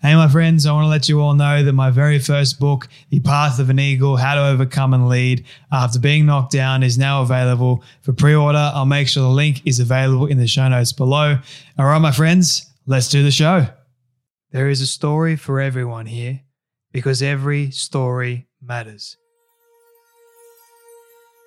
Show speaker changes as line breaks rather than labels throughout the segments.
Hey, my friends, I want to let you all know that my very first book, The Path of an Eagle How to Overcome and Lead After Being Knocked Down, is now available for pre order. I'll make sure the link is available in the show notes below. All right, my friends, let's do the show. There is a story for everyone here because every story matters.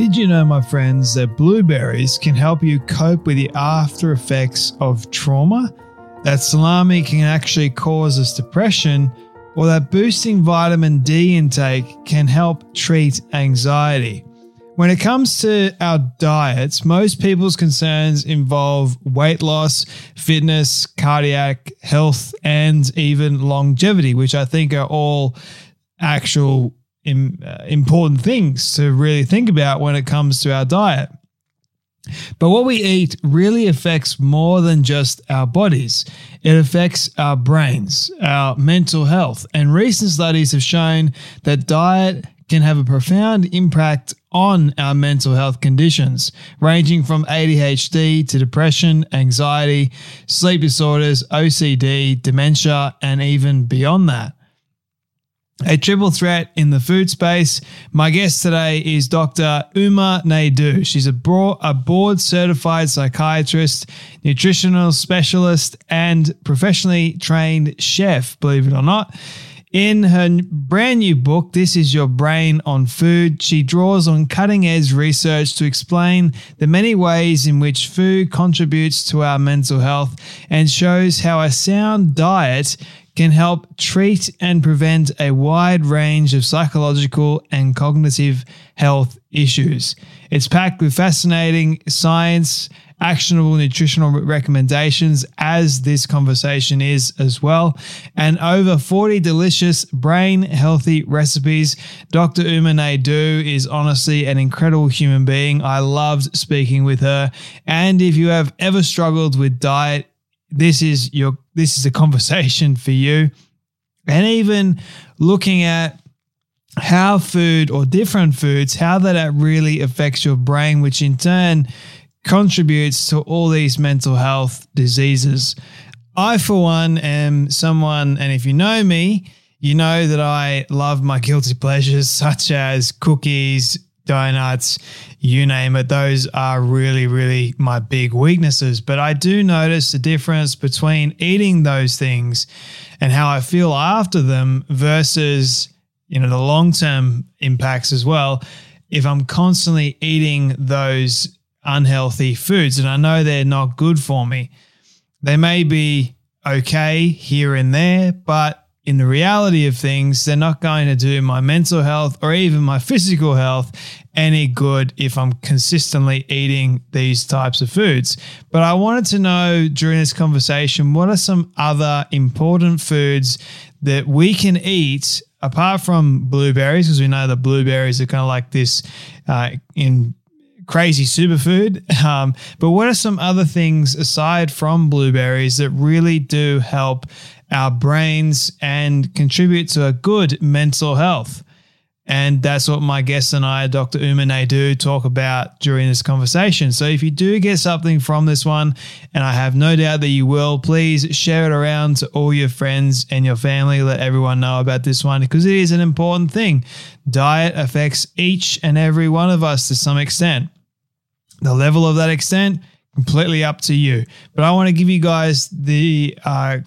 Did you know, my friends, that blueberries can help you cope with the after effects of trauma? That salami can actually cause us depression, or that boosting vitamin D intake can help treat anxiety. When it comes to our diets, most people's concerns involve weight loss, fitness, cardiac health, and even longevity, which I think are all actual uh, important things to really think about when it comes to our diet. But what we eat really affects more than just our bodies. It affects our brains, our mental health. And recent studies have shown that diet can have a profound impact on our mental health conditions, ranging from ADHD to depression, anxiety, sleep disorders, OCD, dementia, and even beyond that a triple threat in the food space. My guest today is Dr. Uma Naidoo. She's a, a board certified psychiatrist, nutritional specialist, and professionally trained chef, believe it or not. In her brand new book, This Is Your Brain on Food, she draws on cutting edge research to explain the many ways in which food contributes to our mental health and shows how a sound diet can help treat and prevent a wide range of psychological and cognitive health issues. It's packed with fascinating science, actionable nutritional recommendations, as this conversation is as well, and over 40 delicious brain healthy recipes. Dr. Uma is honestly an incredible human being. I loved speaking with her. And if you have ever struggled with diet, this is your this is a conversation for you. And even looking at how food or different foods how that really affects your brain which in turn contributes to all these mental health diseases. I for one am someone and if you know me you know that i love my guilty pleasures such as cookies donuts, you name it. Those are really, really my big weaknesses. But I do notice the difference between eating those things and how I feel after them versus, you know, the long term impacts as well. If I'm constantly eating those unhealthy foods and I know they're not good for me, they may be okay here and there, but in the reality of things, they're not going to do my mental health or even my physical health any good if I'm consistently eating these types of foods. But I wanted to know during this conversation what are some other important foods that we can eat apart from blueberries, because we know that blueberries are kind of like this uh, in crazy superfood. Um, but what are some other things aside from blueberries that really do help our brains and contribute to a good mental health? And that's what my guest and I, Dr. Uma Naidoo, talk about during this conversation. So if you do get something from this one, and I have no doubt that you will, please share it around to all your friends and your family. Let everyone know about this one because it is an important thing. Diet affects each and every one of us to some extent. The level of that extent, completely up to you. But I want to give you guys the uh,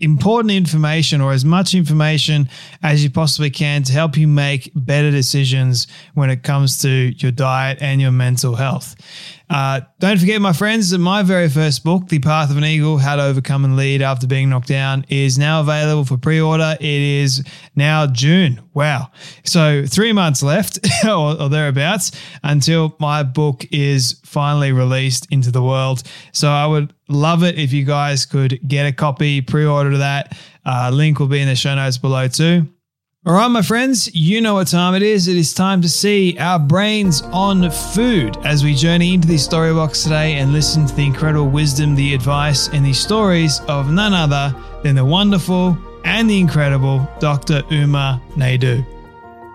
important information or as much information as you possibly can to help you make better decisions when it comes to your diet and your mental health. Uh, don't forget, my friends, that my very first book, The Path of an Eagle How to Overcome and Lead After Being Knocked Down, is now available for pre order. It is now June. Wow. So, three months left or, or, thereabouts until my book is finally released into the world. So, I would love it if you guys could get a copy, pre order that. Uh, link will be in the show notes below, too. All right, my friends, you know what time it is. It is time to see our brains on food as we journey into the story box today and listen to the incredible wisdom, the advice, and the stories of none other than the wonderful and the incredible Dr. Uma Naidoo.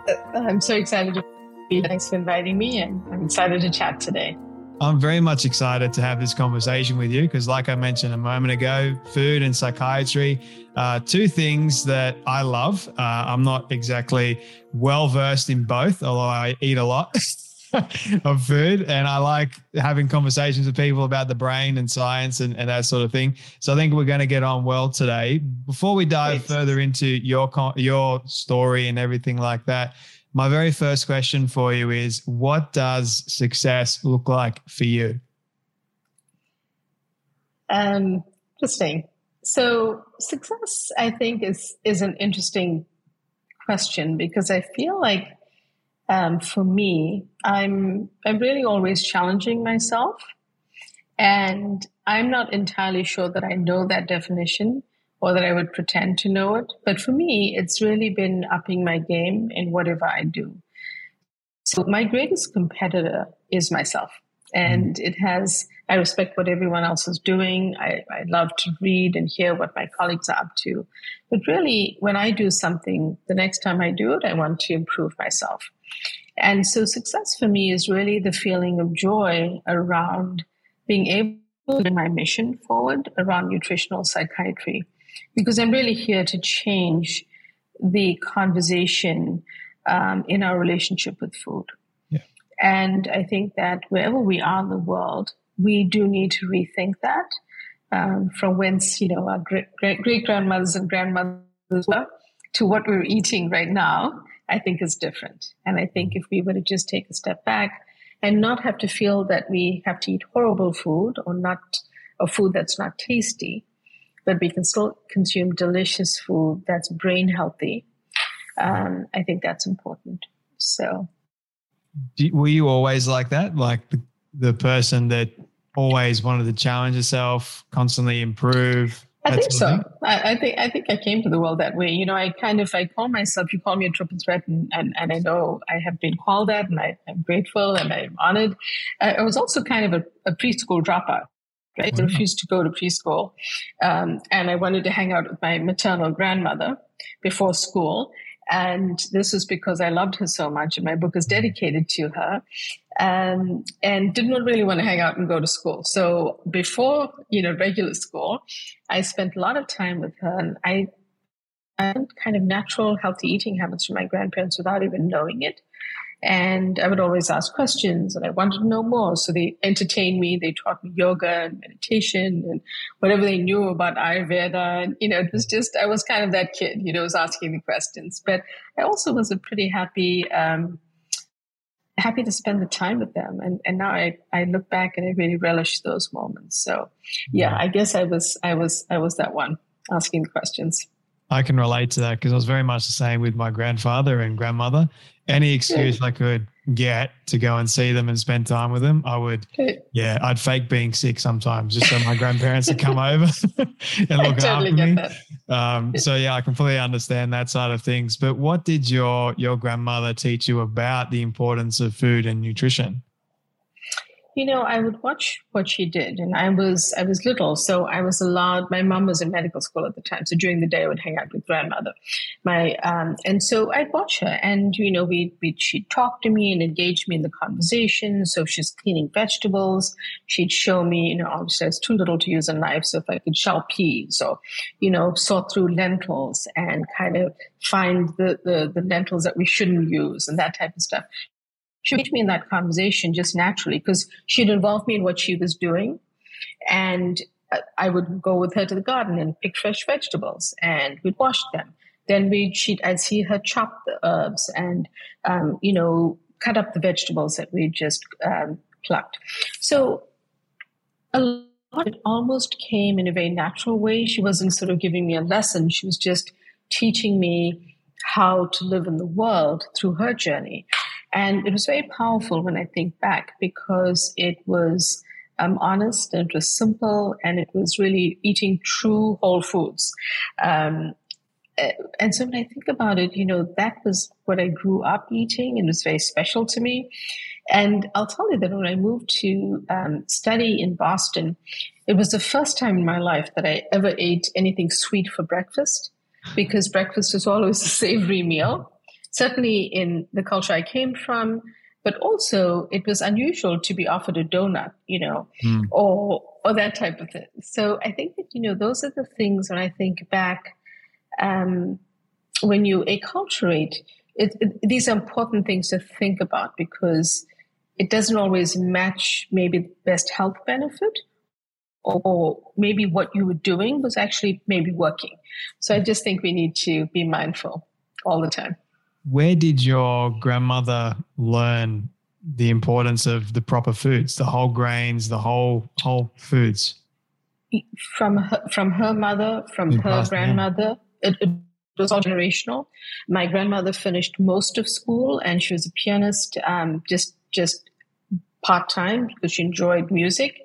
Uh, I'm so excited to be here. Thanks for inviting me, and I'm excited to chat today.
I'm very much excited to have this conversation with you because, like I mentioned a moment ago, food and psychiatry, uh, two things that I love. Uh, I'm not exactly well versed in both, although I eat a lot. of food and I like having conversations with people about the brain and science and, and that sort of thing. So I think we're going to get on well today. Before we dive further into your your story and everything like that, my very first question for you is what does success look like for you?
Um, interesting. So success, I think, is is an interesting question because I feel like um, for me, I'm I'm really always challenging myself, and I'm not entirely sure that I know that definition or that I would pretend to know it. But for me, it's really been upping my game in whatever I do. So my greatest competitor is myself. And mm. it has, I respect what everyone else is doing. I, I love to read and hear what my colleagues are up to. But really, when I do something, the next time I do it, I want to improve myself. And so success for me is really the feeling of joy around being able to bring my mission forward around nutritional psychiatry because I'm really here to change the conversation um, in our relationship with food. Yeah. And I think that wherever we are in the world, we do need to rethink that um, from whence, you know, our great, great grandmothers and grandmothers were to what we're eating right now, I think is different. And I think if we were to just take a step back and not have to feel that we have to eat horrible food or not, a food that's not tasty, but we can still consume delicious food that's brain healthy. Um, I think that's important. So,
were you always like that? Like the, the person that always wanted to challenge yourself, constantly improve?
I think so. I, I, think I think I came to the world that way. You know, I kind of I call myself. You call me a triple threat, and and, and I know I have been called that, and I, am grateful and I'm honored. I was also kind of a, a preschool dropout I refused to go to preschool. Um, and I wanted to hang out with my maternal grandmother before school. And this was because I loved her so much, and my book is dedicated to her. Um, and didn't really want to hang out and go to school. So before, you know, regular school, I spent a lot of time with her, and I, I had kind of natural, healthy eating habits from my grandparents without even knowing it. And I would always ask questions and I wanted to know more. So they entertained me. They taught me yoga and meditation and whatever they knew about Ayurveda. And, you know, it was just, I was kind of that kid, you know, was asking the questions. But I also was a pretty happy, um, happy to spend the time with them. And, and now I, I look back and I really relish those moments. So yeah, I guess I was, I was, I was that one asking the questions.
I can relate to that because I was very much the same with my grandfather and grandmother. Any excuse I could get to go and see them and spend time with them, I would. Yeah, I'd fake being sick sometimes just so my grandparents would come over and look totally after me. Um, so yeah, I completely understand that side of things. But what did your your grandmother teach you about the importance of food and nutrition?
You know, I would watch what she did, and I was I was little, so I was allowed. My mom was in medical school at the time, so during the day I would hang out with grandmother. My um, and so I'd watch her, and you know, we we she'd talk to me and engage me in the conversation. So she's cleaning vegetables, she'd show me. You know, obviously I was too little to use a knife, so if I could shell peas or you know sort through lentils and kind of find the the, the lentils that we shouldn't use and that type of stuff she engaged me in that conversation just naturally because she'd involve me in what she was doing. And uh, I would go with her to the garden and pick fresh vegetables and we'd wash them. Then we'd, she'd, I'd see her chop the herbs and, um, you know, cut up the vegetables that we'd just um, plucked. So a lot it almost came in a very natural way. She wasn't sort of giving me a lesson. She was just teaching me how to live in the world through her journey. And it was very powerful when I think back because it was um, honest and it was simple and it was really eating true whole foods. Um, eh, and so when I think about it, you know, that was what I grew up eating and it was very special to me. And I'll tell you that when I moved to um, study in Boston, it was the first time in my life that I ever ate anything sweet for breakfast because breakfast was always a savory meal certainly in the culture I came from, but also it was unusual to be offered a donut, you know, mm. or or that type of thing. So I think that you know those are the things when I think back, um, when you acculturate, it, it, these are important things to think about because it doesn't always match maybe the best health benefit. Or, or maybe what you were doing was actually maybe working. So I just think we need to be mindful all the time
where did your grandmother learn the importance of the proper foods, the whole grains, the whole whole foods?
From her, from her mother, from In her grandmother. It, it, was all generational. My grandmother finished most of school, and she was a pianist, um, just just part time because she enjoyed music.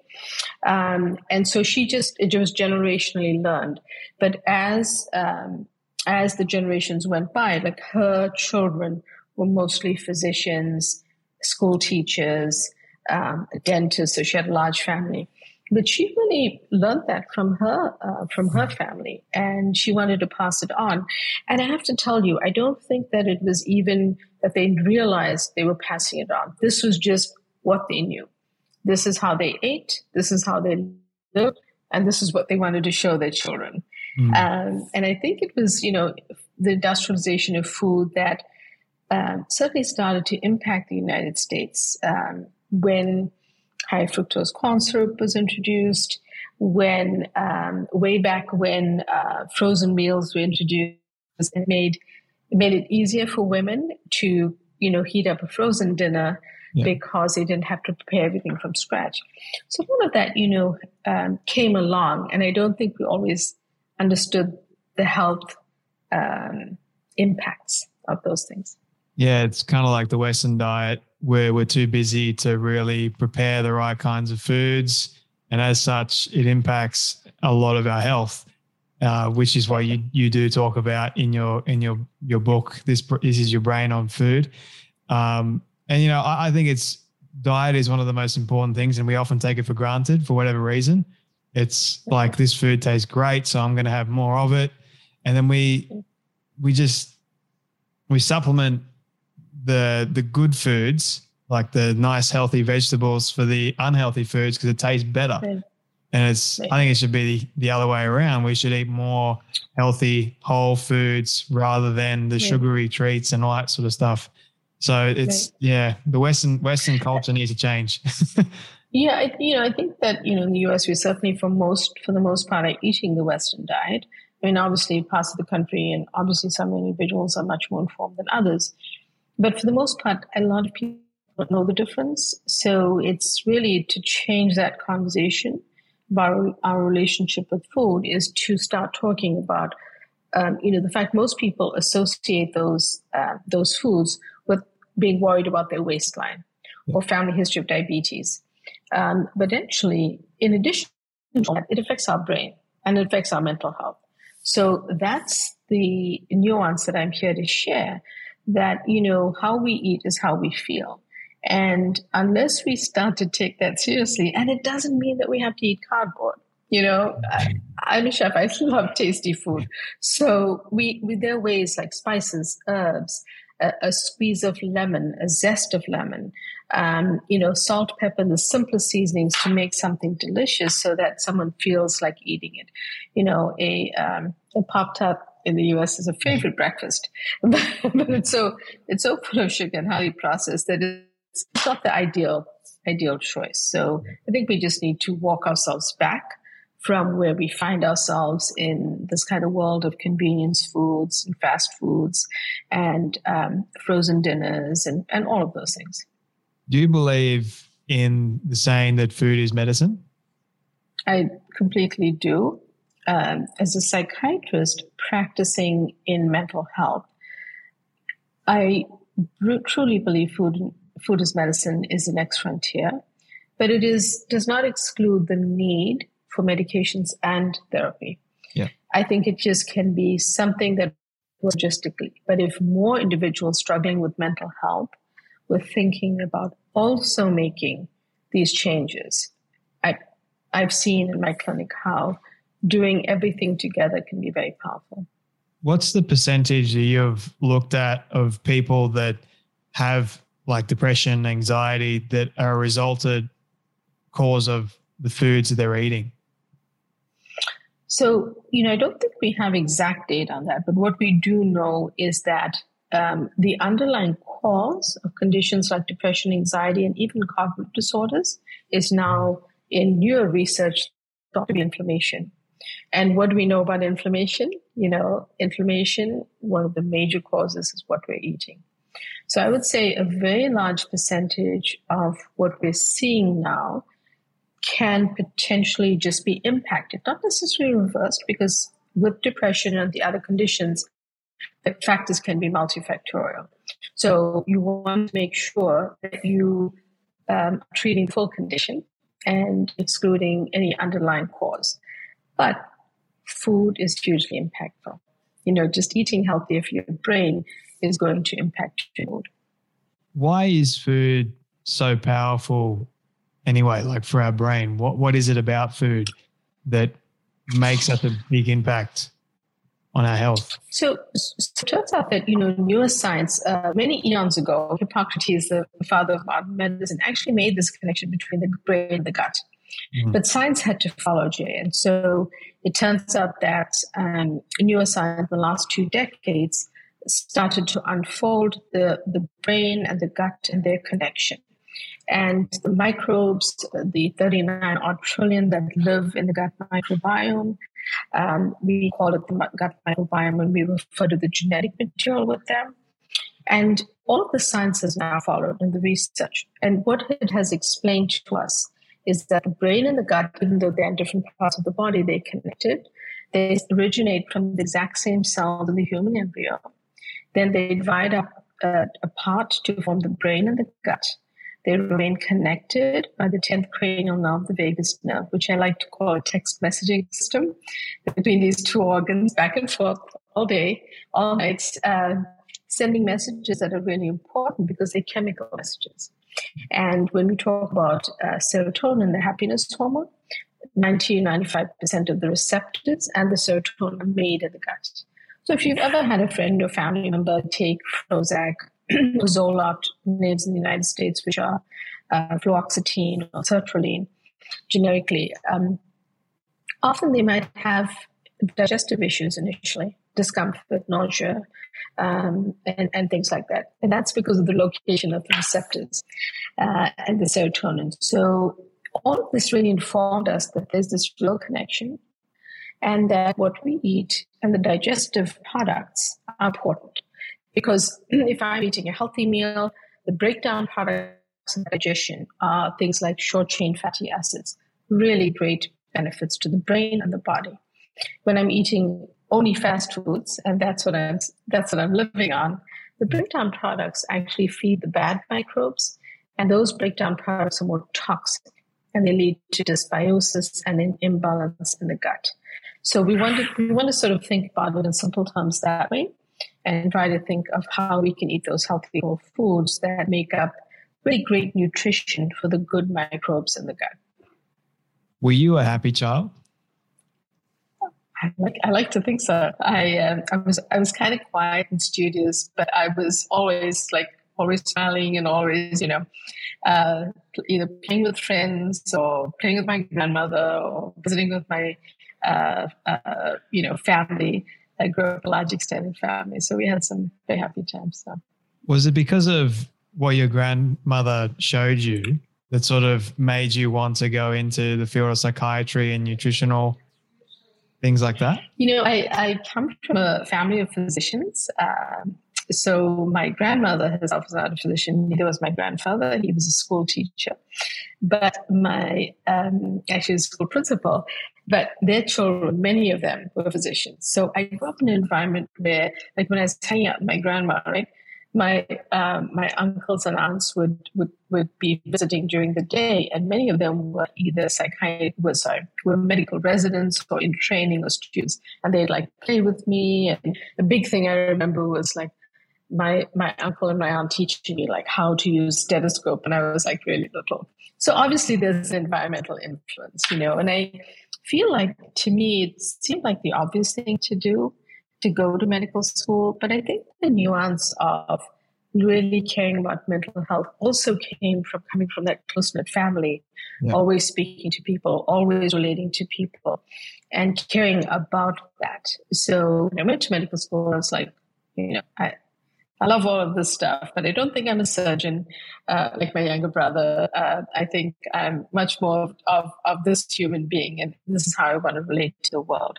Um, and so she just it was generationally learned. But as um, as the generations went by, like her children were mostly physicians, school teachers, um, dentists, so she had a large family. But she really learned that from her uh, from her family, and she wanted to pass it on. And I have to tell you, I don't think that it was even that they realized they were passing it on. This was just what they knew. This is how they ate. This is how they lived, and this is what they wanted to show their children. Mm. Um, and I think it was, you know, the industrialization of food that um, certainly started to impact the United States um, when high fructose corn syrup was introduced, when um, way back when uh, frozen meals were introduced and made it made it easier for women to, you know, heat up a frozen dinner. Yeah. because they didn't have to prepare everything from scratch. So all of that, you know, um, came along, and I don't think we always understood the health um, impacts of those things.
Yeah, it's kind of like the Western diet where we're too busy to really prepare the right kinds of foods. And as such, it impacts a lot of our health, uh, which is why you, you do talk about in your in your your book. This this is your brain on food, um, and you know I, I think it's diet is one of the most important things, and we often take it for granted for whatever reason. It's like this food tastes great, so I'm going to have more of it, and then we we just we supplement the the good foods like the nice healthy vegetables for the unhealthy foods because it tastes better. And it's I think it should be the, the other way around. We should eat more healthy whole foods rather than the sugary treats and all that sort of stuff. So it's yeah, the Western Western culture needs to change.
Yeah, I, you know, I think that you know in the U.S. we're certainly for most for the most part are eating the Western diet. I mean, obviously parts of the country and obviously some individuals are much more informed than others, but for the most part, a lot of people don't know the difference. So it's really to change that conversation about our relationship with food is to start talking about, um, you know, the fact most people associate those uh, those foods with being worried about their waistline or family history of diabetes. Um, but actually, in addition to that, it affects our brain and it affects our mental health. So that's the nuance that I'm here to share that, you know, how we eat is how we feel. And unless we start to take that seriously, and it doesn't mean that we have to eat cardboard. You know, I, I'm a chef. I love tasty food. So we, we there are ways like spices, herbs, a, a squeeze of lemon, a zest of lemon, um, you know, salt, pepper, the simplest seasonings to make something delicious so that someone feels like eating it. You know, a, um, a pop tart in the US is a favorite breakfast, but, but it's so it's so full of sugar and highly processed that it's not the ideal ideal choice. So I think we just need to walk ourselves back from where we find ourselves in this kind of world of convenience foods and fast foods and um, frozen dinners and, and all of those things.
Do you believe in the saying that food is medicine?
I completely do. Um, as a psychiatrist practicing in mental health, I truly believe food food is medicine is the next frontier, but it is does not exclude the need for medications and therapy.
Yeah.
I think it just can be something that logistically, but if more individuals struggling with mental health were thinking about also making these changes, I, I've seen in my clinic how doing everything together can be very powerful.
What's the percentage that you've looked at of people that have like depression, anxiety that are a resulted cause of the foods that they're eating?
So, you know, I don't think we have exact data on that, but what we do know is that um, the underlying cause of conditions like depression, anxiety, and even cognitive disorders is now in newer research thought to be inflammation. And what do we know about inflammation? You know, inflammation, one of the major causes is what we're eating. So I would say a very large percentage of what we're seeing now can potentially just be impacted, not necessarily reversed, because with depression and the other conditions, the factors can be multifactorial. So you want to make sure that you um, treating full condition and excluding any underlying cause. But food is hugely impactful. You know, just eating healthier for your brain is going to impact your mood.
Why is food so powerful anyway, like for our brain? What what is it about food that makes such a big impact on our health?
So, so it turns out that you know neuroscience uh, many eons ago, Hippocrates, the father of modern medicine, actually made this connection between the brain and the gut. Mm. But science had to follow Jay, and so it turns out that um, neuroscience in the last two decades started to unfold the, the brain and the gut and their connection and the microbes, the 39 odd trillion that live in the gut microbiome. Um, we call it the gut microbiome when we refer to the genetic material with them. And all of the science has now followed in the research. And what it has explained to us is that the brain and the gut, even though they're in different parts of the body, they're connected. They originate from the exact same cells in the human embryo. Then they divide up uh, apart to form the brain and the gut. They remain connected by the 10th cranial nerve, the vagus nerve, which I like to call a text messaging system between these two organs back and forth all day, all night, uh, sending messages that are really important because they're chemical messages. And when we talk about uh, serotonin, the happiness hormone, 90 95% of the receptors and the serotonin are made in the gut. So if you've ever had a friend or family member take Prozac Zoloft names in the United States, which are uh, fluoxetine or sertraline generically. Um, often they might have digestive issues initially, discomfort, nausea, um, and, and, things like that. And that's because of the location of the receptors uh, and the serotonin. So all of this really informed us that there's this real connection and that what we eat and the digestive products are important. Because if I'm eating a healthy meal, the breakdown products of digestion are things like short chain fatty acids, really great benefits to the brain and the body. When I'm eating only fast foods, and that's what I'm that's what I'm living on, the breakdown products actually feed the bad microbes, and those breakdown products are more toxic and they lead to dysbiosis and an imbalance in the gut. So we want to we want to sort of think about it in simple terms that way and try to think of how we can eat those healthy whole foods that make up really great nutrition for the good microbes in the gut.
Were you a happy child?
I like I like to think so. I um, I was I was kind of quiet and studious, but I was always like always smiling and always you know uh, either playing with friends or playing with my grandmother or visiting with my uh, uh, you know family. I grew up a large extended family, so we had some very happy times. So.
Was it because of what your grandmother showed you that sort of made you want to go into the field of psychiatry and nutritional things like that?
You know, I, I come from a family of physicians. Um, so my grandmother herself was not a physician. Neither was my grandfather. He was a school teacher, but my um, actually a school principal. But their children, many of them were physicians. So I grew up in an environment where, like when I was hanging out with my grandma, right, my um, my uncles and aunts would, would would be visiting during the day, and many of them were either psychiatric, were sorry, were medical residents or in training or students, and they'd like play with me. And the big thing I remember was like my my uncle and my aunt teaching me like how to use stethoscope, and I was like really little. So obviously there's an environmental influence, you know, and I feel like to me it seemed like the obvious thing to do to go to medical school. But I think the nuance of really caring about mental health also came from coming from that close knit family, yeah. always speaking to people, always relating to people, and caring about that. So when I went to medical school, I was like, you know, I, I love all of this stuff, but I don't think I'm a surgeon uh, like my younger brother. Uh, I think I'm much more of, of, of, this human being, and this is how I want to relate to the world.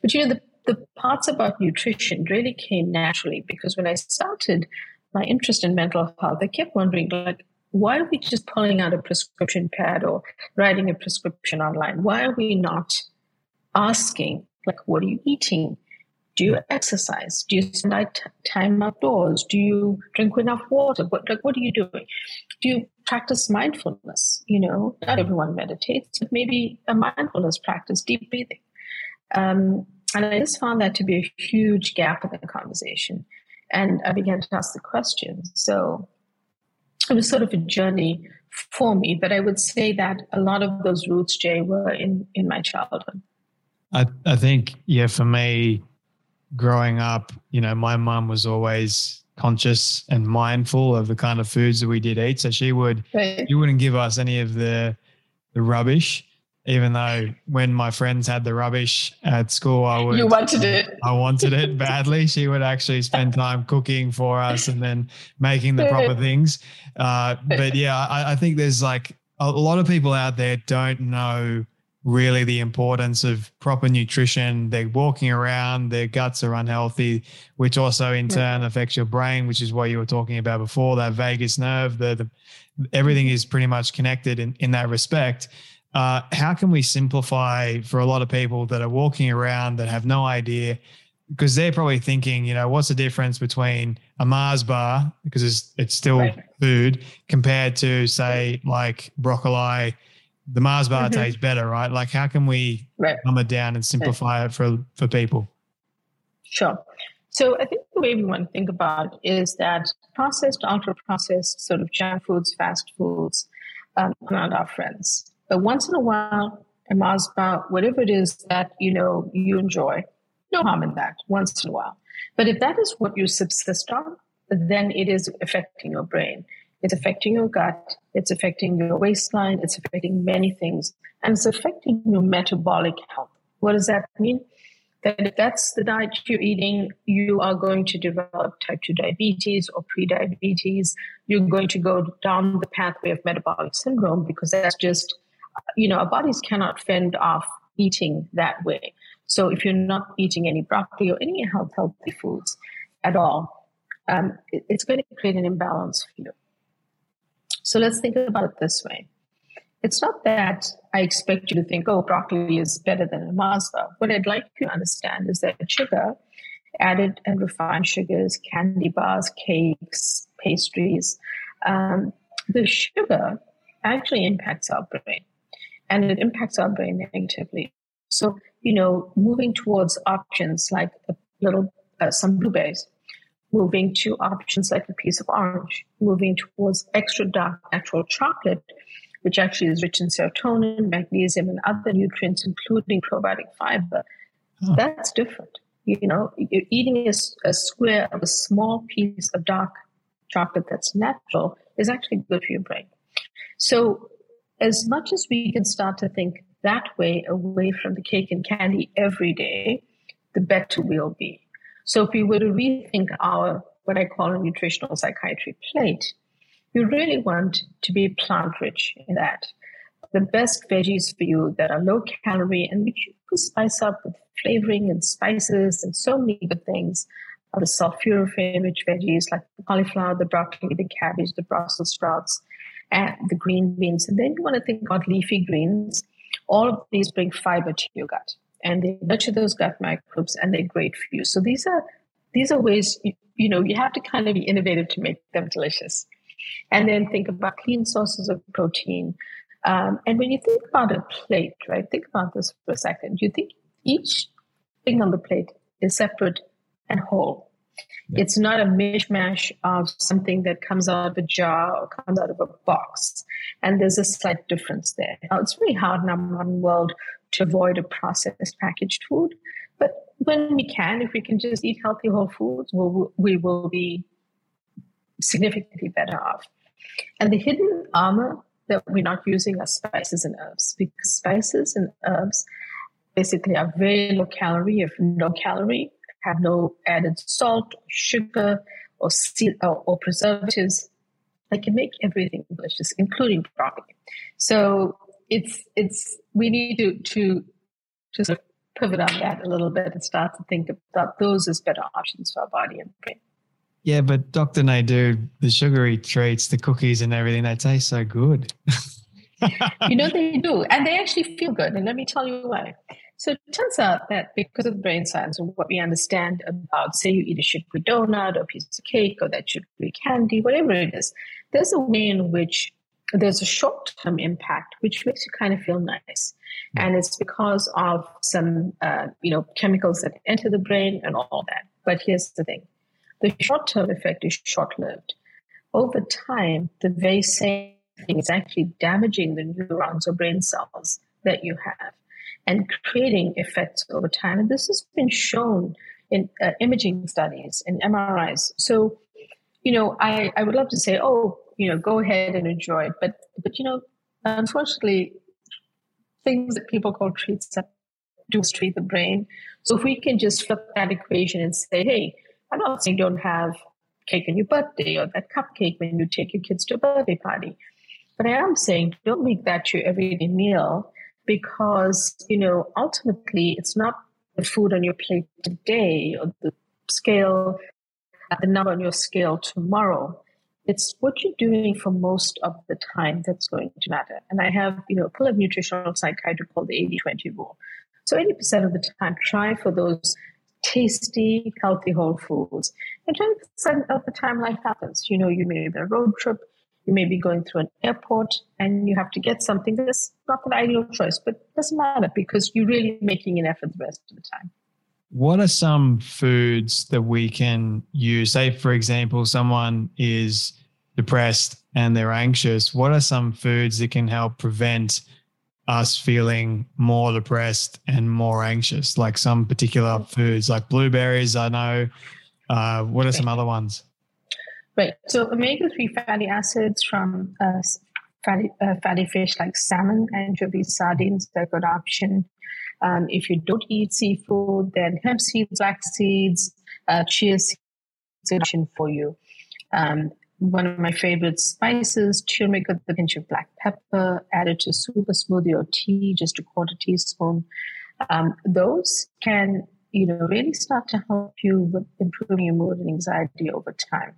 But you know, the the parts about nutrition really came naturally because when I started my interest in mental health, I kept wondering, like, why are we just pulling out a prescription pad or writing a prescription online? Why are we not asking, like, what are you eating? Do you exercise? Do you spend time outdoors? Do you drink enough water? What, like, what are you doing? Do you practice mindfulness? You know, not everyone meditates, but maybe a mindfulness practice, deep breathing. Um, and I just found that to be a huge gap in the conversation. And I began to ask the questions. So it was sort of a journey for me, but I would say that a lot of those roots, Jay, were in, in my childhood.
I, I think, yeah, for me, growing up, you know, my mum was always conscious and mindful of the kind of foods that we did eat. So she would, right. you wouldn't give us any of the, the rubbish even though when my friends had the rubbish at school, I would.
You wanted it.
I wanted it badly. She would actually spend time cooking for us and then making the proper things. Uh, but yeah, I, I think there's like a lot of people out there don't know really the importance of proper nutrition. They're walking around, their guts are unhealthy, which also in turn affects your brain, which is what you were talking about before. That vagus nerve, the, the everything is pretty much connected in, in that respect. Uh, how can we simplify for a lot of people that are walking around that have no idea? Because they're probably thinking, you know, what's the difference between a Mars bar, because it's, it's still right. food, compared to, say, like broccoli? The Mars bar mm-hmm. tastes better, right? Like, how can we right. dumb it down and simplify right. it for, for people?
Sure. So I think the way we want to think about it is that processed, ultra processed, sort of junk foods, fast foods, um, are not our friends. But once in a while, a Mars bar, whatever it is that you know you enjoy, no harm in that once in a while. But if that is what you subsist on, then it is affecting your brain. It's affecting your gut. It's affecting your waistline. It's affecting many things. And it's affecting your metabolic health. What does that mean? That if that's the diet you're eating, you are going to develop type 2 diabetes or pre-diabetes. You're going to go down the pathway of metabolic syndrome because that's just you know, our bodies cannot fend off eating that way. So if you're not eating any broccoli or any health healthy foods at all, um, it, it's going to create an imbalance for you. So let's think about it this way. It's not that I expect you to think, oh, broccoli is better than a Mars bar. What I'd like you to understand is that sugar, added and refined sugars, candy bars, cakes, pastries, um, the sugar actually impacts our brain and it impacts our brain negatively. So, you know, moving towards options like a little, uh, some blueberries. Moving to options like a piece of orange, moving towards extra dark natural chocolate, which actually is rich in serotonin, magnesium, and other nutrients, including probiotic fiber. That's different. You know, you're eating a, a square of a small piece of dark chocolate that's natural is actually good for your brain. So, as much as we can start to think that way away from the cake and candy every day, the better we'll be. So if we were to rethink our, what I call a nutritional psychiatry plate, you really want to be plant rich in that. The best veggies for you that are low calorie and which you can spice up with flavoring and spices and so many good things are the sulforaphane rich veggies like the cauliflower, the broccoli, the cabbage, the Brussels sprouts, and the green beans. And then you want to think about leafy greens. All of these bring fiber to your gut and they nurture those gut microbes and they're great for you. So these are these are ways you, you know you have to kind of be innovative to make them delicious, and then think about clean sources of protein. Um, and when you think about a plate, right? Think about this for a second. You think each thing on the plate is separate and whole. Yeah. It's not a mishmash of something that comes out of a jar or comes out of a box. And there's a slight difference there. Now, it's very hard in our modern world to avoid a processed packaged food. But when we can, if we can just eat healthy whole foods, we'll, we will be significantly better off. And the hidden armor that we're not using are spices and herbs because spices and herbs basically are very low calorie, if no calorie, have no added salt, sugar, or, or, or preservatives. They can make everything delicious, including broccoli. So it's it's we need to to of pivot on that a little bit and start to think about those as better options for our body and brain.
Yeah, but Dr. Naidoo, the sugary treats, the cookies and everything, they taste so good.
you know they do. And they actually feel good. And let me tell you why. So it turns out that because of the brain science and what we understand about, say, you eat a sugary donut or a piece of cake or that sugary candy, whatever it is, there's a way in which there's a short term impact, which makes you kind of feel nice. And it's because of some, uh, you know, chemicals that enter the brain and all that. But here's the thing the short term effect is short lived. Over time, the very same thing is actually damaging the neurons or brain cells that you have and creating effects over time. And this has been shown in uh, imaging studies and MRIs. So, you know, I, I would love to say, oh, you know, go ahead and enjoy it. But, but you know, unfortunately, things that people call treats do treat the brain. So if we can just flip that equation and say, hey, I'm not saying don't have cake on your birthday or that cupcake when you take your kids to a birthday party. But I am saying don't make that your everyday meal because, you know, ultimately it's not the food on your plate today or the scale, the number on your scale tomorrow it's what you're doing for most of the time that's going to matter. And I have, you know, a pull of nutritional psychiatry called the 80 20 rule. So 80% of the time, try for those tasty, healthy whole foods. And 20% of the time, life happens. You know, you may be on a road trip, you may be going through an airport, and you have to get something that's not the ideal choice, but it doesn't matter because you're really making an effort the rest of the time.
What are some foods that we can use? Say, for example, someone is depressed and they're anxious. What are some foods that can help prevent us feeling more depressed and more anxious? Like some particular foods, like blueberries, I know. Uh, what are some other ones?
Right. So omega three fatty acids from uh, fatty uh, fatty fish like salmon, anchovies, sardines, they're a good option. Um, if you don't eat seafood, then hemp seeds, flax seeds, uh, chia seeds are option for you. Um, one of my favorite spices, turmeric with a pinch of black pepper, added to super smoothie or tea, just a quarter teaspoon. Um, those can, you know, really start to help you with improving your mood and anxiety over time.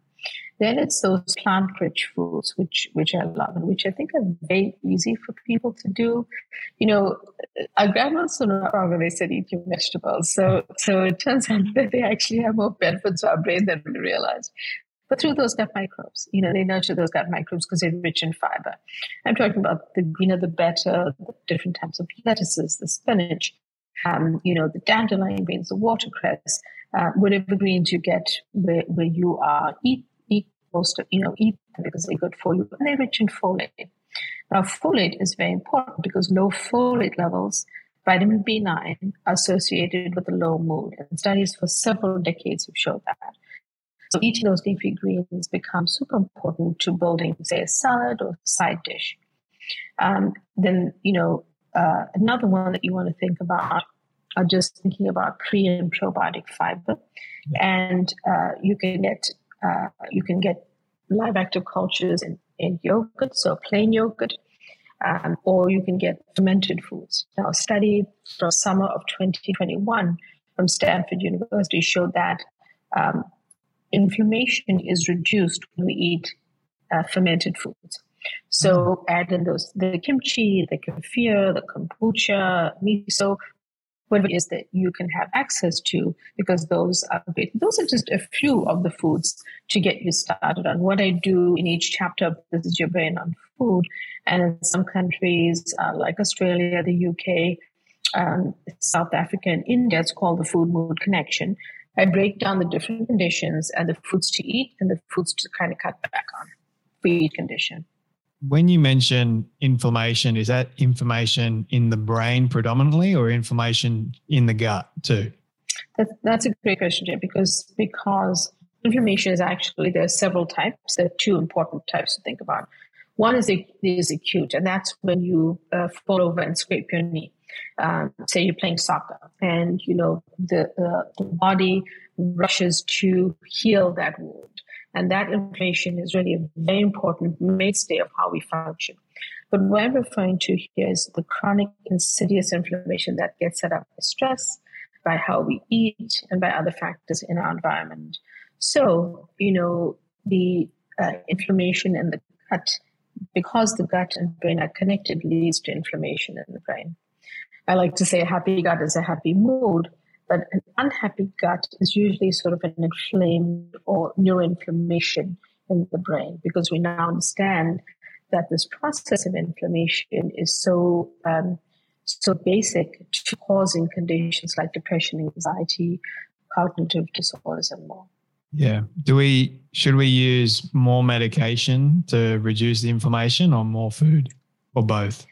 Then it's those plant-rich foods, which which I love and which I think are very easy for people to do. You know, our grandmas were not wrong when they said eat your vegetables. So so it turns out that they actually have more benefits to our brain than we realized. But through those gut microbes, you know, they nurture those gut microbes because they're rich in fiber. I'm talking about the greener the better, the different types of lettuces, the spinach, um, you know, the dandelion greens, the watercress, uh, whatever greens you get where, where you are, eat, most of, you know, eat them because they're good for you. And they're rich in folate. Now, folate is very important because low folate levels, vitamin B9, are associated with a low mood. And studies for several decades have showed that. So eating those leafy greens becomes super important to building, say, a salad or a side dish. Um, then, you know, uh, another one that you want to think about are just thinking about pre and probiotic fiber. And uh, you can get uh, you can get live active cultures in, in yogurt, so plain yogurt, um, or you can get fermented foods. Now, a study from summer of 2021 from Stanford University showed that um, inflammation is reduced when we eat uh, fermented foods. So add in those the kimchi, the kefir, the kombucha, miso, whatever it is that you can have access to, because those are great. Those are just a few of the foods to get you started on. What I do in each chapter, this is your brain on food, and in some countries uh, like Australia, the UK, um, South Africa, and India, it's called the Food Mood Connection. I break down the different conditions and the foods to eat and the foods to kind of cut back on for each condition.
When you mention inflammation, is that inflammation in the brain predominantly or inflammation in the gut too?
That's, that's a great question, Jay, because because inflammation is actually there are several types. There are two important types to think about. One is, is acute, and that's when you uh, fall over and scrape your knee. Um, say you're playing soccer, and you know the uh, the body rushes to heal that wound. And that inflammation is really a very important mainstay of how we function. But what I'm referring to here is the chronic insidious inflammation that gets set up by stress, by how we eat, and by other factors in our environment. So, you know, the uh, inflammation in the gut, because the gut and brain are connected, leads to inflammation in the brain. I like to say a happy gut is a happy mood, but an unhappy gut is usually sort of an inflamed or neuroinflammation in the brain because we now understand that this process of inflammation is so um, so basic to causing conditions like depression, anxiety, cognitive disorders, and more.
Yeah. Do we should we use more medication to reduce the inflammation or more food or both?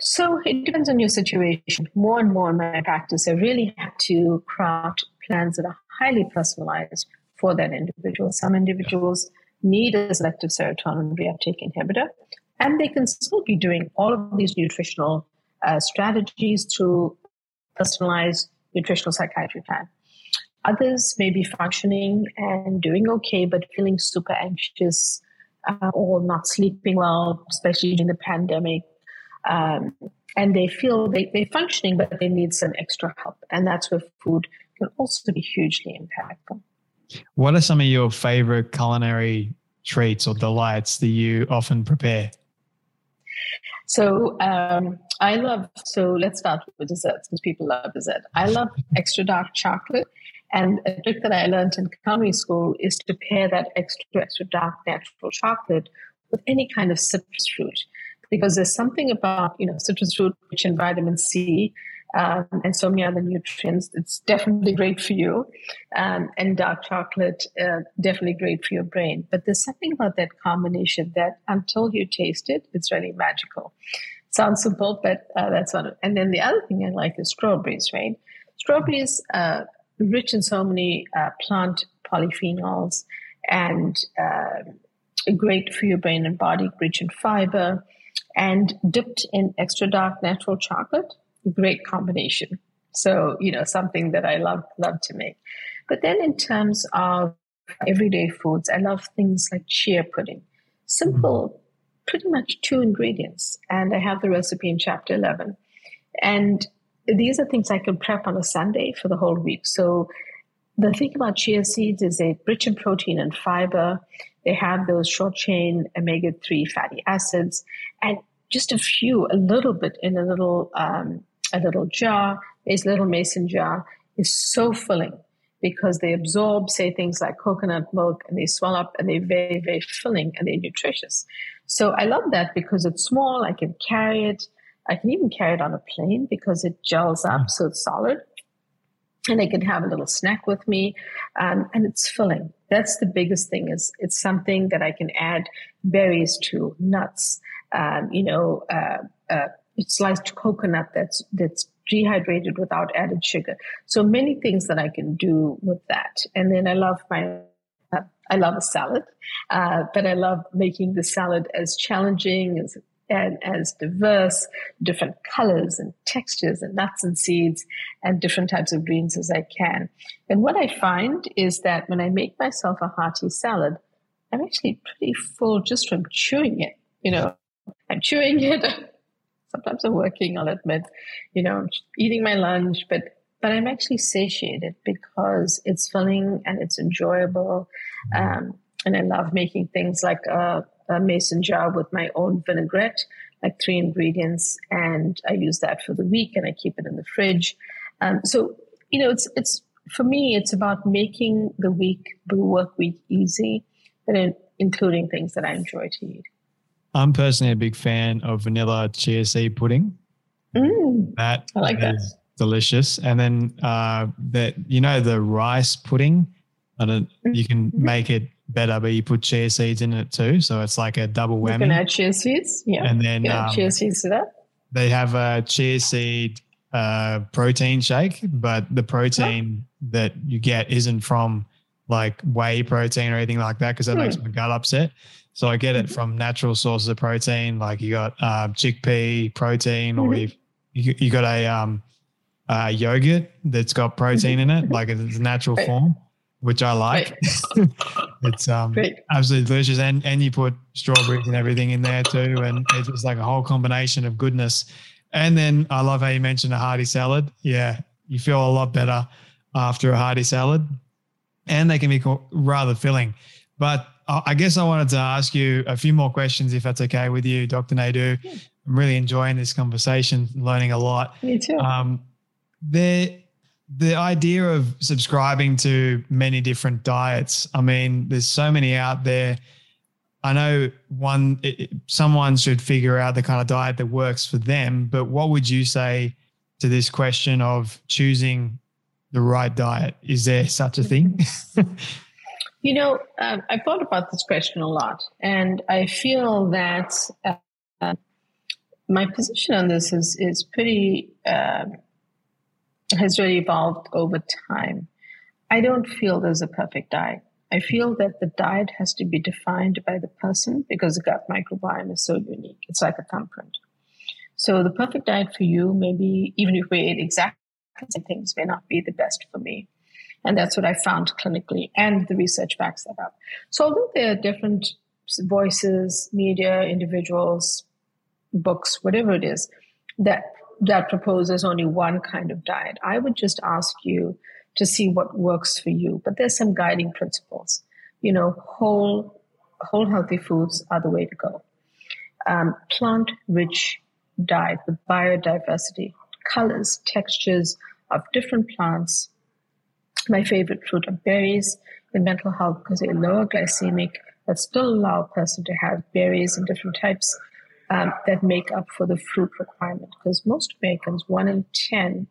So it depends on your situation. More and more in my practice, I really have to craft plans that are highly personalized for that individual. Some individuals need a selective serotonin reuptake inhibitor, and they can still be doing all of these nutritional uh, strategies through personalized nutritional psychiatry plan. Others may be functioning and doing okay, but feeling super anxious uh, or not sleeping well, especially during the pandemic, um, and they feel they, they're functioning, but they need some extra help. And that's where food can also be hugely impactful.
What are some of your favorite culinary treats or delights that you often prepare?
So um, I love. So let's start with desserts because people love dessert. I love extra dark chocolate, and a trick that I learned in culinary school is to pair that extra extra dark natural chocolate with any kind of citrus fruit because there's something about you know citrus fruit rich in vitamin C um, and so many other nutrients. It's definitely great for you, um, and dark chocolate uh, definitely great for your brain. But there's something about that combination that until you taste it, it's really magical. Sounds simple, but uh, that's not it. And then the other thing I like is strawberries, right? Strawberries uh, rich in so many uh, plant polyphenols and uh, great for your brain and body, rich in fiber and dipped in extra dark natural chocolate. Great combination. So, you know, something that I love, love to make. But then in terms of everyday foods, I love things like chia pudding. Simple, mm-hmm. pretty much two ingredients. And I have the recipe in chapter 11. And these are things I can prep on a Sunday for the whole week. So the thing about chia seeds is they're rich in protein and fiber. They have those short chain omega 3 fatty acids and just a few, a little bit in a little, um, a little jar, a little mason jar is so filling because they absorb, say, things like coconut milk and they swell up and they're very, very filling and they're nutritious. So I love that because it's small. I can carry it. I can even carry it on a plane because it gels up so it's solid. And I can have a little snack with me, um, and it's filling. That's the biggest thing. Is it's something that I can add berries to, nuts, um, you know, uh, uh, sliced coconut that's that's dehydrated without added sugar. So many things that I can do with that. And then I love my I love a salad, uh, but I love making the salad as challenging as and as diverse, different colors and textures and nuts and seeds and different types of greens as I can. And what I find is that when I make myself a hearty salad, I'm actually pretty full just from chewing it. You know, I'm chewing it. Sometimes I'm working, I'll admit, you know, I'm eating my lunch, but but I'm actually satiated because it's filling and it's enjoyable. Um, and I love making things like a a mason jar with my own vinaigrette, like three ingredients, and I use that for the week and I keep it in the fridge. Um, so you know, it's it's for me, it's about making the week, the work week easy, but in, including things that I enjoy to eat.
I'm personally a big fan of vanilla chia seed pudding.
Mm,
that
I like that.
Delicious. And then uh, that you know the rice pudding. I don't, you can
Mm-hmm.
make it better, but you put chia seeds in it too, so it's like a double whammy.
You can add chia seeds. Yeah.
And then um,
chia seeds to that.
they have a chia seed uh, protein shake, but the protein that you get isn't from like whey protein or anything like that because that makes
Hmm.
my gut upset. So I get it from natural sources of protein, like you got uh, chickpea protein, or
Mhm.
you you got a um, uh, yogurt that's got protein in it, like it's a natural form, which I like. it's um,
Great.
absolutely delicious, and and you put strawberries and everything in there too, and it's just like a whole combination of goodness. And then I love how you mentioned a hearty salad. Yeah, you feel a lot better after a hearty salad, and they can be rather filling. But I guess I wanted to ask you a few more questions, if that's okay with you, Dr. Naidoo. I'm really enjoying this conversation, learning a lot.
Me too.
Um, the the idea of subscribing to many different diets. I mean, there's so many out there. I know one it, someone should figure out the kind of diet that works for them. But what would you say to this question of choosing the right diet? Is there such a thing?
You know, um, I've thought about this question a lot, and I feel that uh, my position on this is is pretty uh, has really evolved over time. I don't feel there's a perfect diet. I feel that the diet has to be defined by the person because the gut microbiome is so unique. It's like a thumbprint. So the perfect diet for you, maybe even if we ate exactly the same things, may not be the best for me. And that's what I found clinically, and the research backs that up. So, although there are different voices, media, individuals, books, whatever it is, that that proposes only one kind of diet, I would just ask you to see what works for you. But there's some guiding principles. You know, whole whole healthy foods are the way to go. Um, plant rich diet with biodiversity, colors, textures of different plants, my favorite fruit are berries in mental health because they're lower glycemic, but still allow a person to have berries in different types um, that make up for the fruit requirement. Because most Americans, one in 10,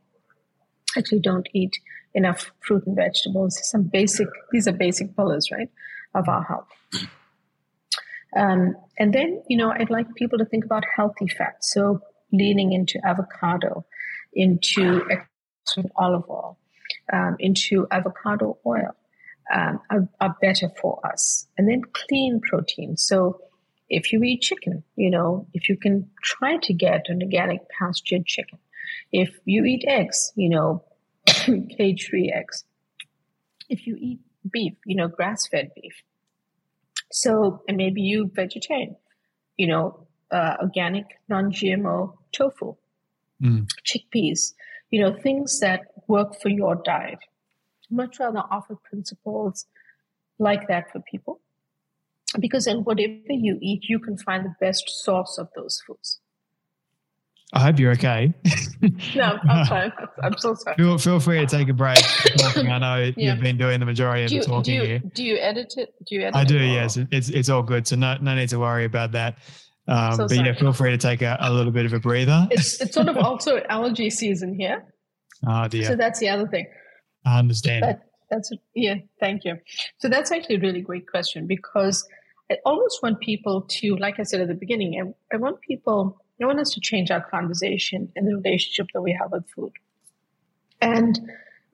actually don't eat enough fruit and vegetables. Some basic, these are basic pillars, right, of our health. Um, and then, you know, I'd like people to think about healthy fats. So leaning into avocado, into olive oil, um, into avocado oil um, are, are better for us. And then clean protein. So if you eat chicken, you know, if you can try to get an organic pastured chicken. If you eat eggs, you know, cage free eggs. If you eat beef, you know, grass fed beef. So, and maybe you vegetarian, you know, uh, organic, non GMO tofu,
Mm.
chickpeas, you know, things that work for your diet. Much rather offer principles like that for people. Because in whatever you eat, you can find the best source of those foods.
I hope you're okay.
No, I'm fine. I'm so sorry.
feel, feel free to take a break. I know
Yeah.
you've been doing the majority of
Do you,
the
do
talking
you
here.
do you edit it? Do you edit
I
it
do,
or-
yes. It's it's all good. So no no need to worry about that. Um,
So
but yeah, feel free to take a, a little bit of a breather.
It's it's sort of also allergy season here.
oh dear.
So that's the other thing.
I understand.
That, that's yeah. Thank you. So that's actually a really great question because I almost want people to, like I said at the beginning, I, I want people, I want us to change our conversation and the relationship that we have with food. And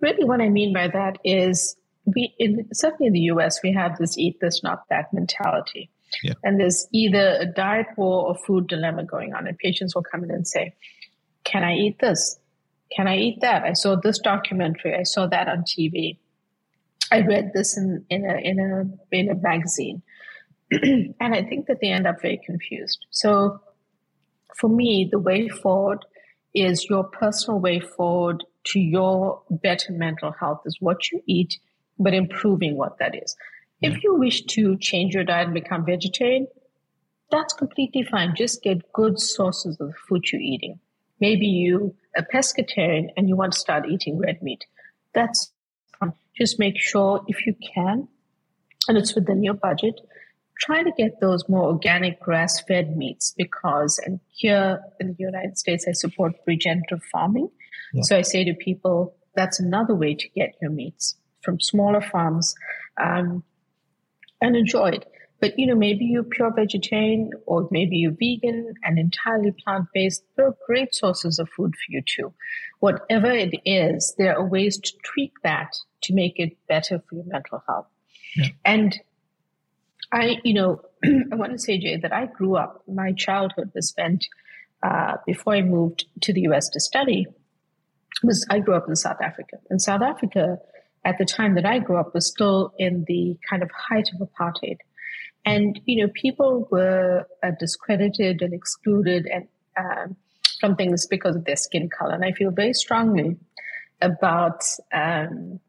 really, what I mean by that is we, in, certainly in the US, we have this eat this, not that mentality. Yeah. And there's either a diet war or food dilemma going on, and patients will come in and say, Can I eat this? Can I eat that? I saw this documentary. I saw that on TV. I read this in, in a in a in a magazine. and I think that they end up very confused. So for me, the way forward is your personal way forward to your better mental health is what you eat, but improving what that is. If you wish to change your diet and become vegetarian, that's completely fine. Just get good sources of the food you're eating. Maybe you a pescatarian and you want to start eating red meat. That's fine. Just make sure if you can, and it's within your budget, try to get those more organic grass fed meats because, and here in the United States, I support regenerative farming. Yeah. So I say to people, that's another way to get your meats from smaller farms um, and enjoy it. But you know, maybe you're pure vegetarian or maybe you're vegan and entirely plant based. There are great sources of food for you too. Whatever it is, there are ways to tweak that to make it better for your mental health. Yeah. And I, you know, I want to say, Jay, that I grew up, my childhood was spent uh, before I moved to the US to study. Was I grew up in South Africa. And South Africa, at the time that I grew up, was still in the kind of height of apartheid. And, you know, people were uh, discredited and excluded and um, from things because of their skin color. And I feel very strongly about um,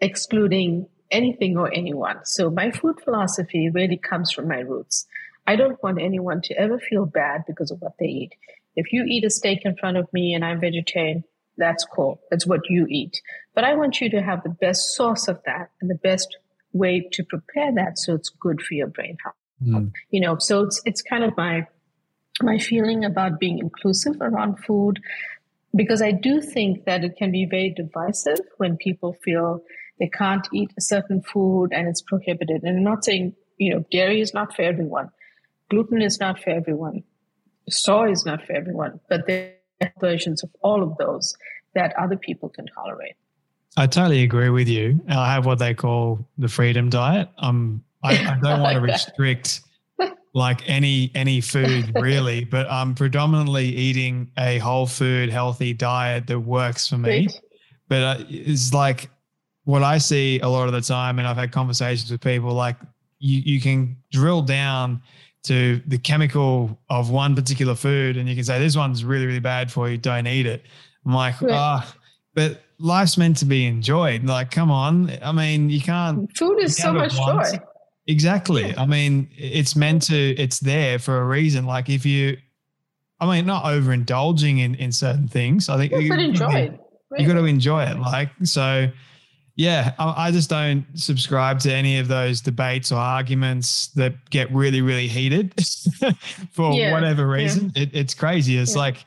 excluding anything or anyone. So my food philosophy really comes from my roots. I don't want anyone to ever feel bad because of what they eat. If you eat a steak in front of me and I'm vegetarian, that's cool. That's what you eat. But I want you to have the best source of that and the best way to prepare that so it's good for your brain health. Mm. You know, so it's it's kind of my my feeling about being inclusive around food because I do think that it can be very divisive when people feel they can't eat a certain food and it's prohibited. And I'm not saying, you know, dairy is not for everyone. Gluten is not for everyone. Soy is not for everyone, but there are versions of all of those that other people can tolerate.
I totally agree with you. I have what they call the freedom diet. Um, I, I don't want to restrict like any any food really, but I'm predominantly eating a whole food, healthy diet that works for me. But uh, it's like what I see a lot of the time, and I've had conversations with people, like you, you can drill down to the chemical of one particular food and you can say, this one's really, really bad for you. Don't eat it. I'm like, ah, but life's meant to be enjoyed. Like, come on. I mean, you can't.
Food is so much joy.
Exactly. I mean, it's meant to, it's there for a reason. Like, if you, I mean, not overindulging in, in certain things. I think
yeah, you, but enjoy
it. You got to enjoy it. Like, so yeah, I just don't subscribe to any of those debates or arguments that get really, really heated for yeah, whatever reason. Yeah. It, it's crazy. It's yeah. like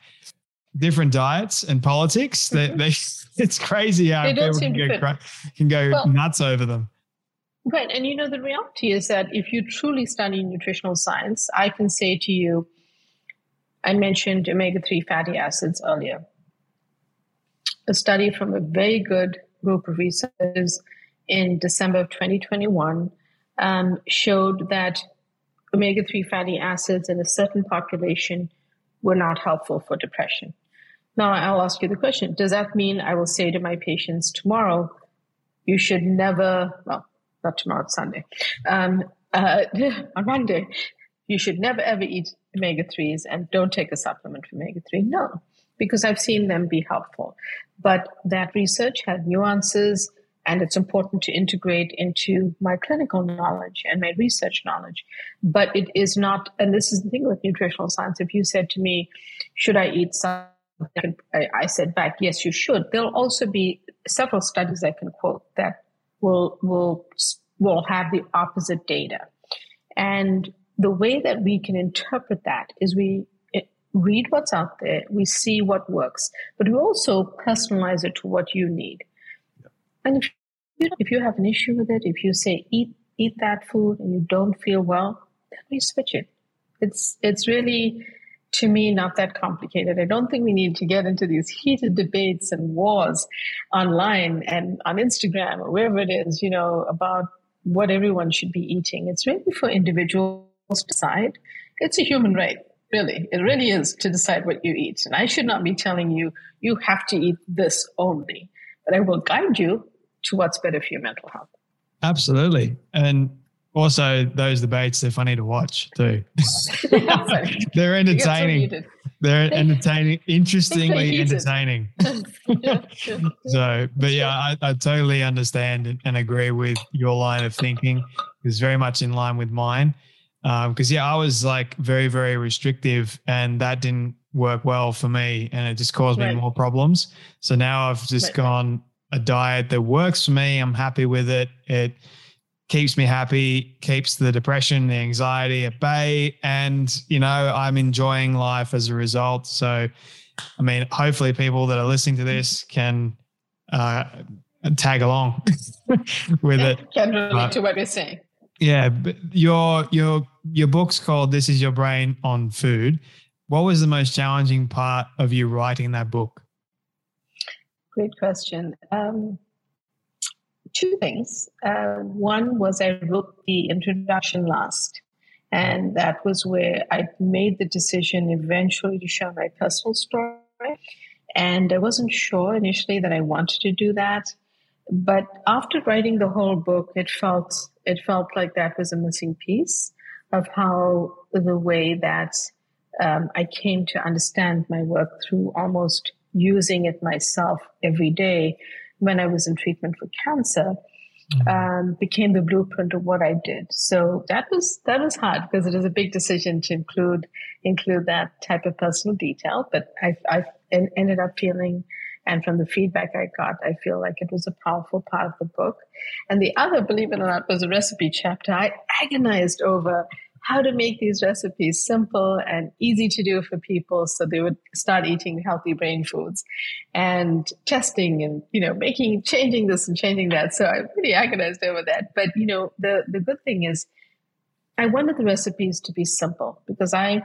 different diets and politics. That they, it's crazy how they people can, go, can go well, nuts over them.
Right, and you know the reality is that if you truly study nutritional science, I can say to you, I mentioned omega three fatty acids earlier. A study from a very good group of researchers in December of 2021 um, showed that omega 3 fatty acids in a certain population were not helpful for depression. Now, I'll ask you the question Does that mean I will say to my patients tomorrow, you should never, well, not tomorrow, Sunday, um, uh, on Monday, you should never ever eat omega 3s and don't take a supplement for omega 3? No because I've seen them be helpful. But that research had nuances and it's important to integrate into my clinical knowledge and my research knowledge. But it is not, and this is the thing with nutritional science. If you said to me, should I eat something? I said back, yes, you should. There'll also be several studies I can quote that will, will, will have the opposite data. And the way that we can interpret that is we read what's out there, we see what works, but we also personalize it to what you need. And if you, if you have an issue with it, if you say eat eat that food and you don't feel well, then we switch it. It's it's really to me not that complicated. I don't think we need to get into these heated debates and wars online and on Instagram or wherever it is, you know, about what everyone should be eating. It's really for individuals to decide. It's a human right, really. It really is to decide what you eat. And I should not be telling you, you have to eat this only, but I will guide you to what's better for your mental health.
Absolutely. And also those debates, they're funny to watch too. they're entertaining. They're entertaining, interestingly entertaining. so, but yeah, I, I totally understand and, and, agree with your line of thinking. It's very much in line with mine. Because um, yeah, I was like very, very restrictive, and that didn't work well for me, and it just caused right. me more problems. So now I've just right. gone a diet that works for me. I'm happy with it. It keeps me happy, keeps the depression, the anxiety at bay, and you know I'm enjoying life as a result. So, I mean, hopefully, people that are listening to this can uh, tag along with it.
Can relate but, to what you're saying.
Yeah, but your your your book's called "This Is Your Brain on Food." What was the most challenging part of you writing that book?
Great question. Um, two things. Uh, one was I wrote the introduction last, and that was where I made the decision eventually to share my personal story. And I wasn't sure initially that I wanted to do that, but after writing the whole book, it felt it felt like that was a missing piece of how the way that um, I came to understand my work through almost using it myself every day when I was in treatment for cancer. Mm-hmm. Um, became the blueprint of what I did. So that was that was hard because it is a big decision to include include that type of personal detail. But I I ended up feeling, and from the feedback I got, I feel like it was a powerful part of the book. And the other, believe it or not, was a recipe chapter. I agonized over how to make these recipes simple and easy to do for people so they would start eating healthy brain foods and testing and you know making changing this and changing that so i really agonized over that but you know the the good thing is i wanted the recipes to be simple because i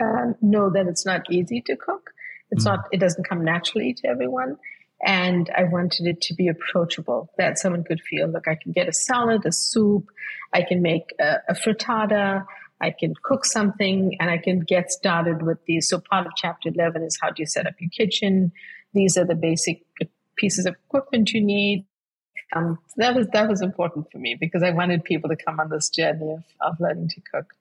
uh, know that it's not easy to cook it's mm. not it doesn't come naturally to everyone and I wanted it to be approachable that someone could feel look, I can get a salad, a soup, I can make a, a frittata, I can cook something, and I can get started with these. So part of chapter 11 is how do you set up your kitchen? These are the basic pieces of equipment you need. Um, that was that was important for me because I wanted people to come on this journey of, of learning to cook.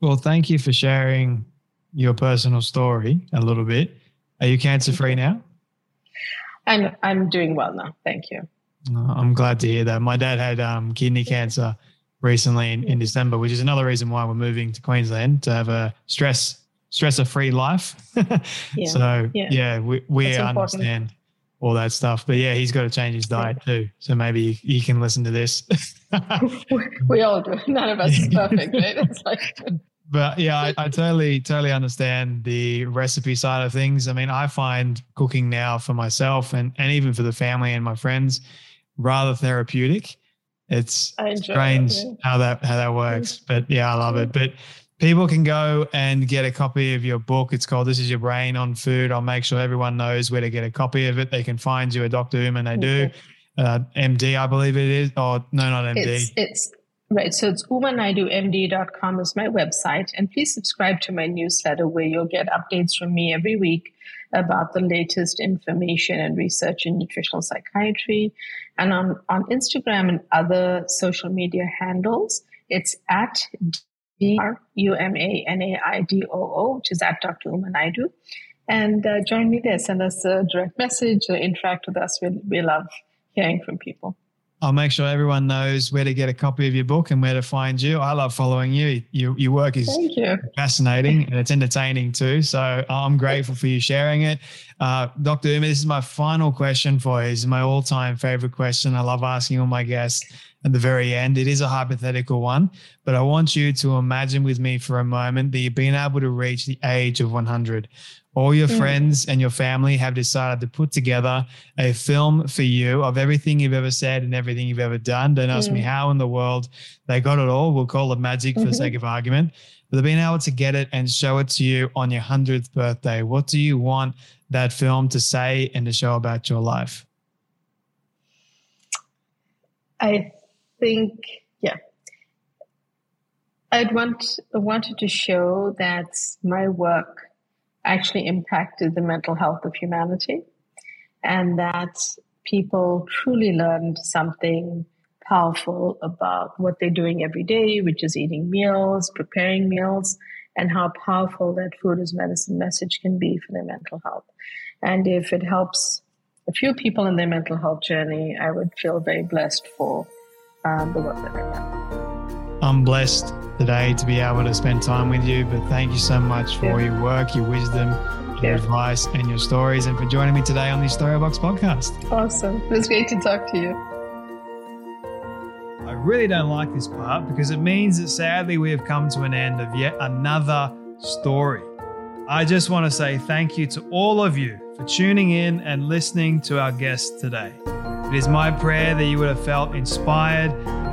Well, thank you for sharing your personal story a little bit. Are you cancer free now?
I'm I'm doing well now. Thank you.
I'm glad to hear that. My dad had um, kidney cancer recently in, in December, which is another reason why we're moving to Queensland to have a stress stressor free life. yeah. So yeah, yeah we, we understand all that stuff. But yeah, he's got to change his diet too. So maybe he can listen to this.
we all do. None of us is perfect, right? It's like
but yeah, I, I, totally, totally understand the recipe side of things. I mean, I find cooking now for myself and, and even for the family and my friends rather therapeutic. It's strange it, yeah. how that how that works. But yeah, I love it. But people can go and get a copy of your book. It's called This Is Your Brain on Food. I'll make sure everyone knows where to get a copy of it. They can find you at Dr. Uma Naidoo. Uh, MD, I believe it is. Or no, not MD.
It's, it's Right. So it's umanaidoomd.com is my website. And please subscribe to my newsletter where you'll get updates from me every week about the latest information and research in nutritional psychiatry. And on, on Instagram and other social media handles, it's at D-R-U-M-A-N-A-I-D-O-O, which is at Dr. Umanaidoo. And uh, join me there. Send us a direct message or interact with us. We, we love hearing from people.
I'll make sure everyone knows where to get a copy of your book and where to find you. I love following you. Your, your work is fascinating and it's entertaining too. So I'm grateful for you sharing it. Uh, Dr. Uma, this is my final question for you. This is my all time favorite question. I love asking all my guests. at the very end. It is a hypothetical one, but I want you to imagine with me for a moment that you've been able to reach the age of 100. All your mm. friends and your family have decided to put together a film for you of everything you've ever said and everything you've ever done. Don't ask mm. me how in the world they got it all. We'll call it magic for mm-hmm. the sake of argument. But they've been able to get it and show it to you on your 100th birthday. What do you want that film to say and to show about your life?
I think, yeah. I'd want wanted to show that my work actually impacted the mental health of humanity and that people truly learned something powerful about what they're doing every day, which is eating meals, preparing meals, and how powerful that food is medicine message can be for their mental health. And if it helps a few people in their mental health journey, I would feel very blessed for um, the work that I do.
I'm blessed today to be able to spend time with you, but thank you so much for yeah. your work, your wisdom, your yeah. advice, and your stories, and for joining me today on the Storybox podcast.
Awesome. It was great to talk to you.
I really don't like this part because it means that sadly we have come to an end of yet another story. I just want to say thank you to all of you for tuning in and listening to our guest today. It is my prayer that you would have felt inspired,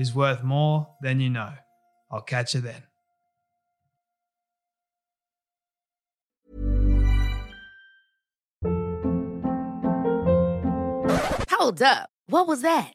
is worth more than you know. I'll catch you then.
Hold up. What was that?